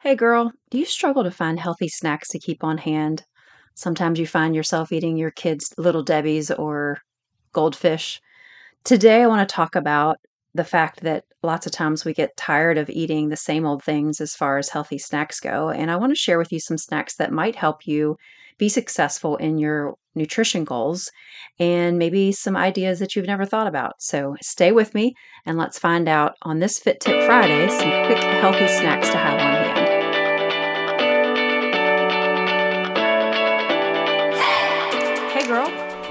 Hey girl, do you struggle to find healthy snacks to keep on hand? Sometimes you find yourself eating your kids' Little Debbie's or goldfish. Today, I want to talk about the fact that lots of times we get tired of eating the same old things as far as healthy snacks go. And I want to share with you some snacks that might help you be successful in your nutrition goals and maybe some ideas that you've never thought about. So stay with me and let's find out on this Fit Tip Friday some quick healthy snacks to have on hand.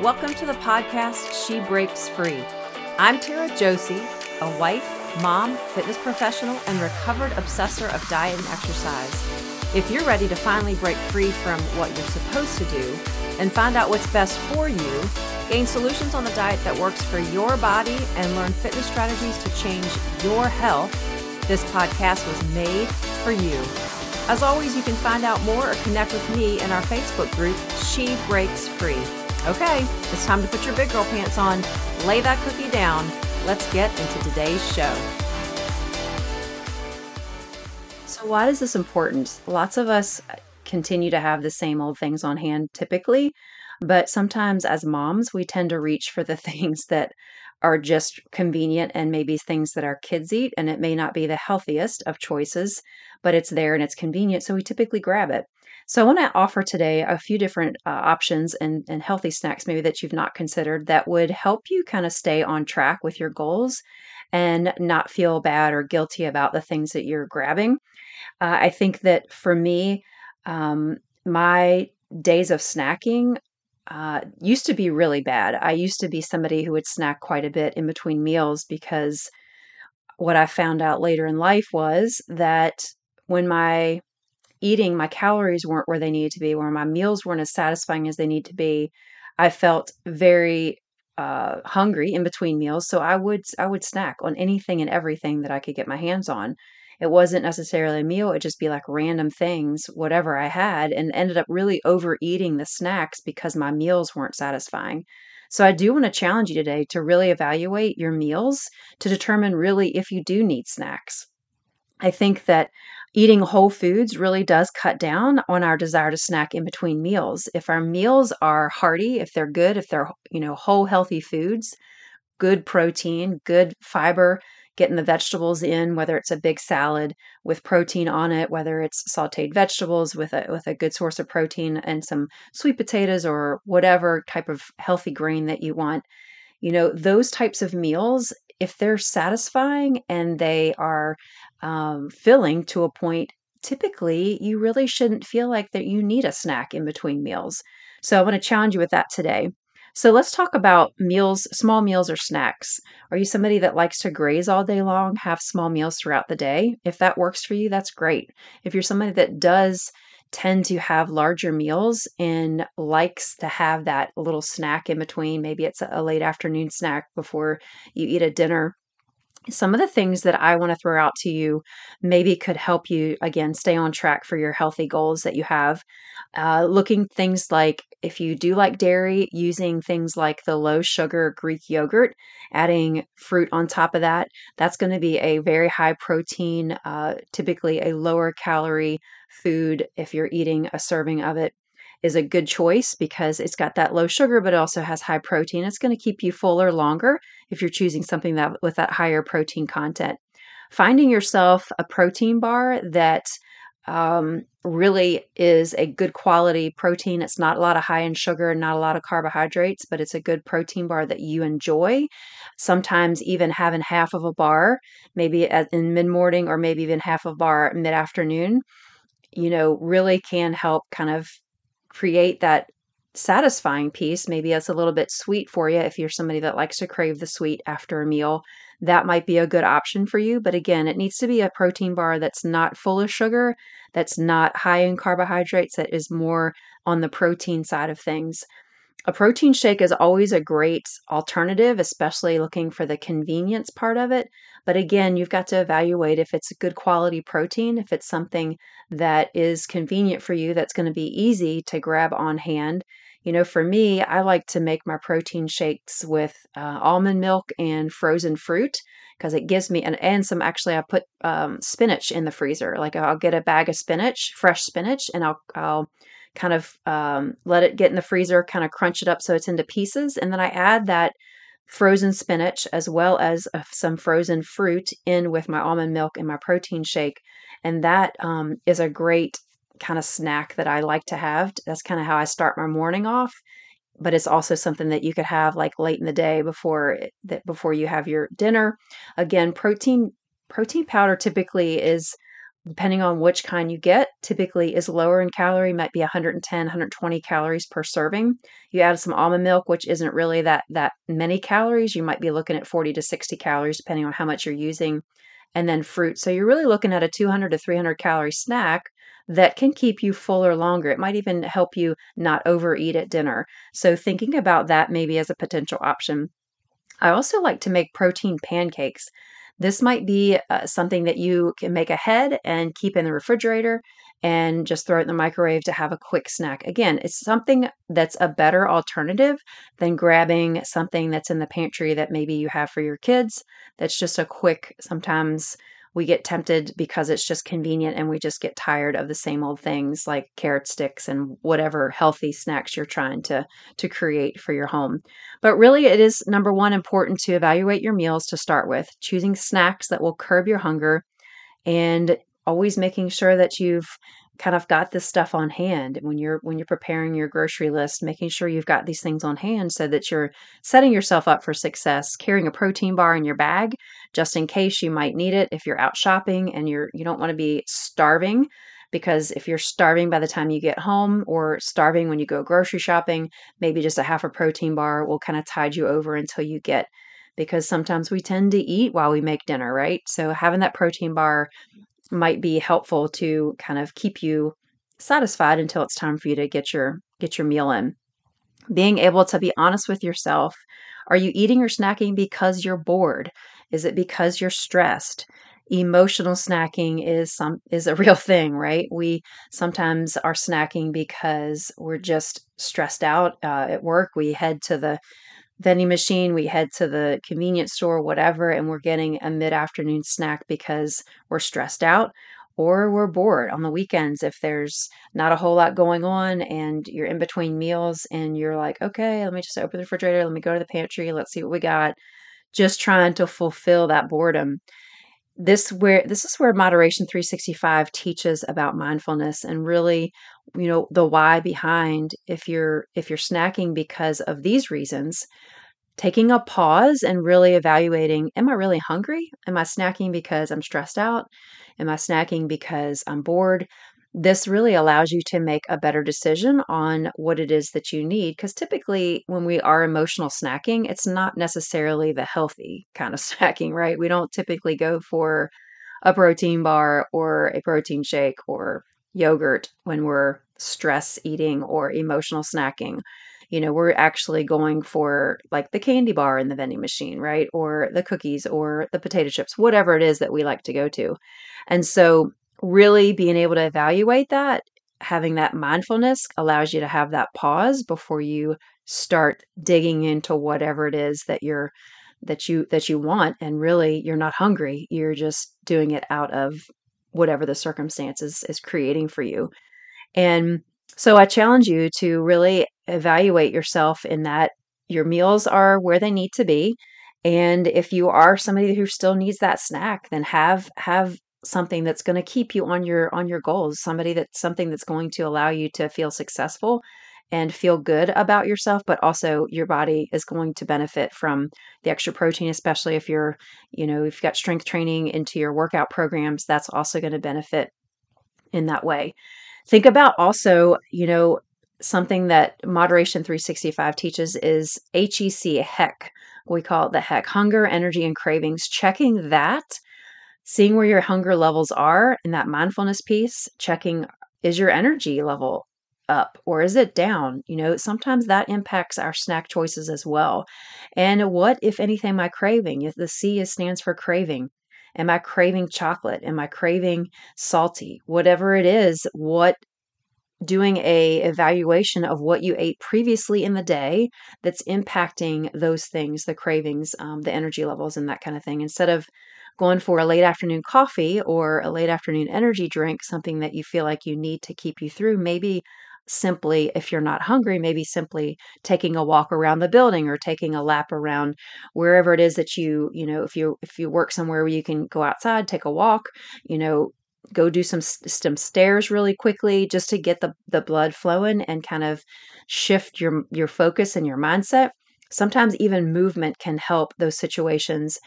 Welcome to the podcast She Breaks Free. I'm Tara Josie, a wife, mom, fitness professional, and recovered obsessor of diet and exercise. If you're ready to finally break free from what you're supposed to do and find out what's best for you, gain solutions on the diet that works for your body, and learn fitness strategies to change your health, this podcast was made for you. As always, you can find out more or connect with me in our Facebook group, She Breaks Free. Okay, it's time to put your big girl pants on, lay that cookie down. Let's get into today's show. So, why is this important? Lots of us continue to have the same old things on hand typically, but sometimes as moms, we tend to reach for the things that are just convenient and maybe things that our kids eat, and it may not be the healthiest of choices, but it's there and it's convenient, so we typically grab it. So, I want to offer today a few different uh, options and, and healthy snacks, maybe that you've not considered, that would help you kind of stay on track with your goals and not feel bad or guilty about the things that you're grabbing. Uh, I think that for me, um, my days of snacking uh, used to be really bad. I used to be somebody who would snack quite a bit in between meals because what I found out later in life was that when my eating, my calories weren't where they needed to be, where my meals weren't as satisfying as they need to be, I felt very uh, hungry in between meals. So I would I would snack on anything and everything that I could get my hands on. It wasn't necessarily a meal, it'd just be like random things, whatever I had, and ended up really overeating the snacks because my meals weren't satisfying. So I do want to challenge you today to really evaluate your meals to determine really if you do need snacks. I think that eating whole foods really does cut down on our desire to snack in between meals. If our meals are hearty, if they're good, if they're, you know, whole healthy foods, good protein, good fiber, getting the vegetables in, whether it's a big salad with protein on it, whether it's sauteed vegetables with a with a good source of protein and some sweet potatoes or whatever type of healthy grain that you want. You know, those types of meals, if they're satisfying and they are um, filling to a point, typically you really shouldn't feel like that you need a snack in between meals. So I want to challenge you with that today. So let's talk about meals, small meals or snacks. Are you somebody that likes to graze all day long, have small meals throughout the day? If that works for you, that's great. If you're somebody that does tend to have larger meals and likes to have that little snack in between, maybe it's a late afternoon snack before you eat a dinner some of the things that I want to throw out to you maybe could help you again stay on track for your healthy goals that you have. Uh, looking things like if you do like dairy, using things like the low sugar Greek yogurt, adding fruit on top of that, that's going to be a very high protein, uh, typically a lower calorie food if you're eating a serving of it is a good choice because it's got that low sugar, but it also has high protein. It's going to keep you fuller longer if you're choosing something that with that higher protein content. Finding yourself a protein bar that um, really is a good quality protein. It's not a lot of high in sugar, and not a lot of carbohydrates, but it's a good protein bar that you enjoy. Sometimes even having half of a bar, maybe in mid morning or maybe even half a bar mid afternoon, you know, really can help kind of create that satisfying piece. Maybe it's a little bit sweet for you if you're somebody that likes to crave the sweet after a meal. That might be a good option for you. But again, it needs to be a protein bar that's not full of sugar, that's not high in carbohydrates, that is more on the protein side of things. A protein shake is always a great alternative, especially looking for the convenience part of it. But again, you've got to evaluate if it's a good quality protein, if it's something that is convenient for you, that's going to be easy to grab on hand. You know, for me, I like to make my protein shakes with uh, almond milk and frozen fruit because it gives me and and some actually I put um, spinach in the freezer. Like I'll get a bag of spinach, fresh spinach, and I'll I'll kind of um, let it get in the freezer, kind of crunch it up so it's into pieces, and then I add that frozen spinach as well as uh, some frozen fruit in with my almond milk and my protein shake, and that um, is a great kind of snack that I like to have. That's kind of how I start my morning off but it's also something that you could have like late in the day before that before you have your dinner. Again, protein protein powder typically is depending on which kind you get, typically is lower in calorie, might be 110, 120 calories per serving. You add some almond milk, which isn't really that that many calories. You might be looking at 40 to 60 calories depending on how much you're using. And then fruit. So you're really looking at a 200 to 300 calorie snack that can keep you fuller longer. It might even help you not overeat at dinner. So, thinking about that maybe as a potential option. I also like to make protein pancakes. This might be uh, something that you can make ahead and keep in the refrigerator and just throw it in the microwave to have a quick snack. Again, it's something that's a better alternative than grabbing something that's in the pantry that maybe you have for your kids. That's just a quick, sometimes we get tempted because it's just convenient and we just get tired of the same old things like carrot sticks and whatever healthy snacks you're trying to to create for your home. But really it is number 1 important to evaluate your meals to start with, choosing snacks that will curb your hunger and always making sure that you've kind of got this stuff on hand when you're when you're preparing your grocery list making sure you've got these things on hand so that you're setting yourself up for success carrying a protein bar in your bag just in case you might need it if you're out shopping and you're you don't want to be starving because if you're starving by the time you get home or starving when you go grocery shopping maybe just a half a protein bar will kind of tide you over until you get because sometimes we tend to eat while we make dinner right? So having that protein bar might be helpful to kind of keep you satisfied until it's time for you to get your get your meal in. Being able to be honest with yourself. Are you eating or snacking because you're bored? Is it because you're stressed? Emotional snacking is some is a real thing, right? We sometimes are snacking because we're just stressed out uh, at work. We head to the vending machine, we head to the convenience store, whatever, and we're getting a mid afternoon snack because we're stressed out or we're bored on the weekends if there's not a whole lot going on and you're in between meals and you're like, okay, let me just open the refrigerator, let me go to the pantry, let's see what we got. Just trying to fulfill that boredom. This where this is where moderation 365 teaches about mindfulness and really you know the why behind if you're if you're snacking because of these reasons taking a pause and really evaluating am i really hungry? Am i snacking because i'm stressed out? Am i snacking because i'm bored this really allows you to make a better decision on what it is that you need because typically when we are emotional snacking it's not necessarily the healthy kind of snacking right we don't typically go for a protein bar or a protein shake or yogurt when we're stress eating or emotional snacking. You know, we're actually going for like the candy bar in the vending machine, right? Or the cookies or the potato chips, whatever it is that we like to go to. And so, really being able to evaluate that, having that mindfulness allows you to have that pause before you start digging into whatever it is that you're that you that you want and really you're not hungry you're just doing it out of whatever the circumstances is creating for you. And so I challenge you to really evaluate yourself in that your meals are where they need to be. And if you are somebody who still needs that snack, then have have something that's going to keep you on your on your goals, somebody that's something that's going to allow you to feel successful and feel good about yourself, but also your body is going to benefit from the extra protein, especially if you're, you know, if you've got strength training into your workout programs, that's also going to benefit in that way. Think about also, you know, something that Moderation 365 teaches is HEC, heck We call it the heck hunger, energy, and cravings. Checking that, seeing where your hunger levels are in that mindfulness piece, checking is your energy level up or is it down? You know, sometimes that impacts our snack choices as well. And what, if anything, am I craving? If the C stands for craving. Am I craving chocolate? Am I craving salty? Whatever it is, what doing a evaluation of what you ate previously in the day that's impacting those things the cravings um, the energy levels and that kind of thing instead of going for a late afternoon coffee or a late afternoon energy drink something that you feel like you need to keep you through maybe simply if you're not hungry maybe simply taking a walk around the building or taking a lap around wherever it is that you you know if you if you work somewhere where you can go outside take a walk you know go do some some stairs really quickly just to get the the blood flowing and kind of shift your your focus and your mindset. Sometimes even movement can help those situations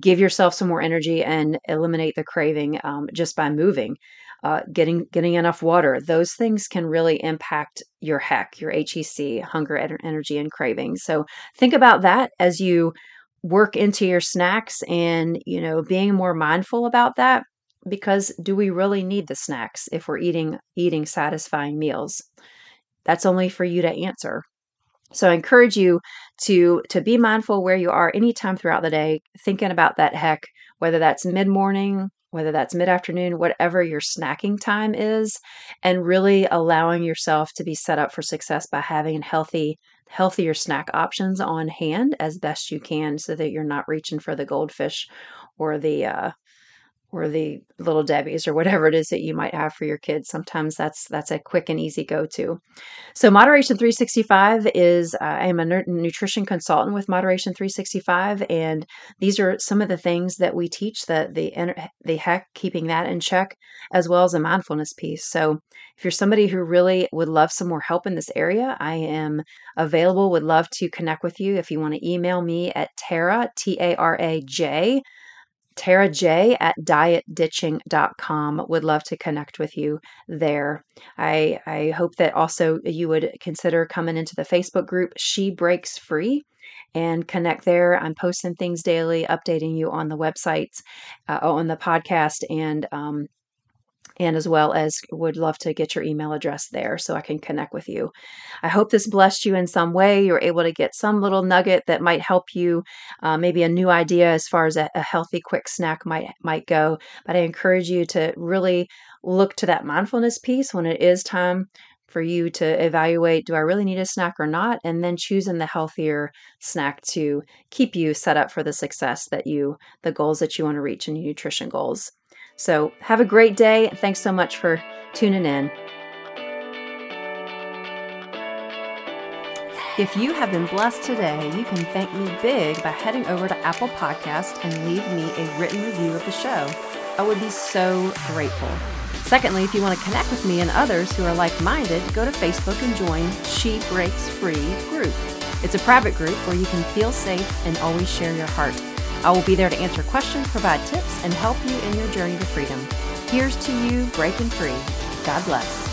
give yourself some more energy and eliminate the craving um, just by moving uh, getting getting enough water. Those things can really impact your HEC your hec hunger energy and cravings so think about that as you work into your snacks and you know being more mindful about that because do we really need the snacks if we're eating eating satisfying meals? That's only for you to answer so i encourage you to to be mindful where you are anytime throughout the day thinking about that heck, whether that's mid-morning whether that's mid-afternoon whatever your snacking time is and really allowing yourself to be set up for success by having healthy healthier snack options on hand as best you can so that you're not reaching for the goldfish or the uh, or the little debbies or whatever it is that you might have for your kids sometimes that's that's a quick and easy go to so moderation 365 is uh, i am a nutrition consultant with moderation 365 and these are some of the things that we teach the the the heck keeping that in check as well as a mindfulness piece. So if you're somebody who really would love some more help in this area i am available would love to connect with you. If you want to email me at tara t-a-r-a-j Tara J at dietditching.com. Would love to connect with you there. I, I hope that also you would consider coming into the Facebook group She Breaks Free and connect there. I'm posting things daily, updating you on the websites, uh, on the podcast, and um, and as well as would love to get your email address there so I can connect with you. I hope this blessed you in some way. You're able to get some little nugget that might help you, uh, maybe a new idea as far as a, a healthy quick snack might might go. But I encourage you to really look to that mindfulness piece when it is time for you to evaluate do I really need a snack or not? And then choosing the healthier snack to keep you set up for the success that you, the goals that you want to reach in your nutrition goals. So have a great day. Thanks so much for tuning in. If you have been blessed today, you can thank me big by heading over to Apple Podcast and leave me a written review of the show. I would be so grateful. Secondly, if you want to connect with me and others who are like minded, go to Facebook and join She Breaks Free group. It's a private group where you can feel safe and always share your heart. I will be there to answer questions, provide tips, and help you in your journey to freedom. Here's to you breaking free. God bless.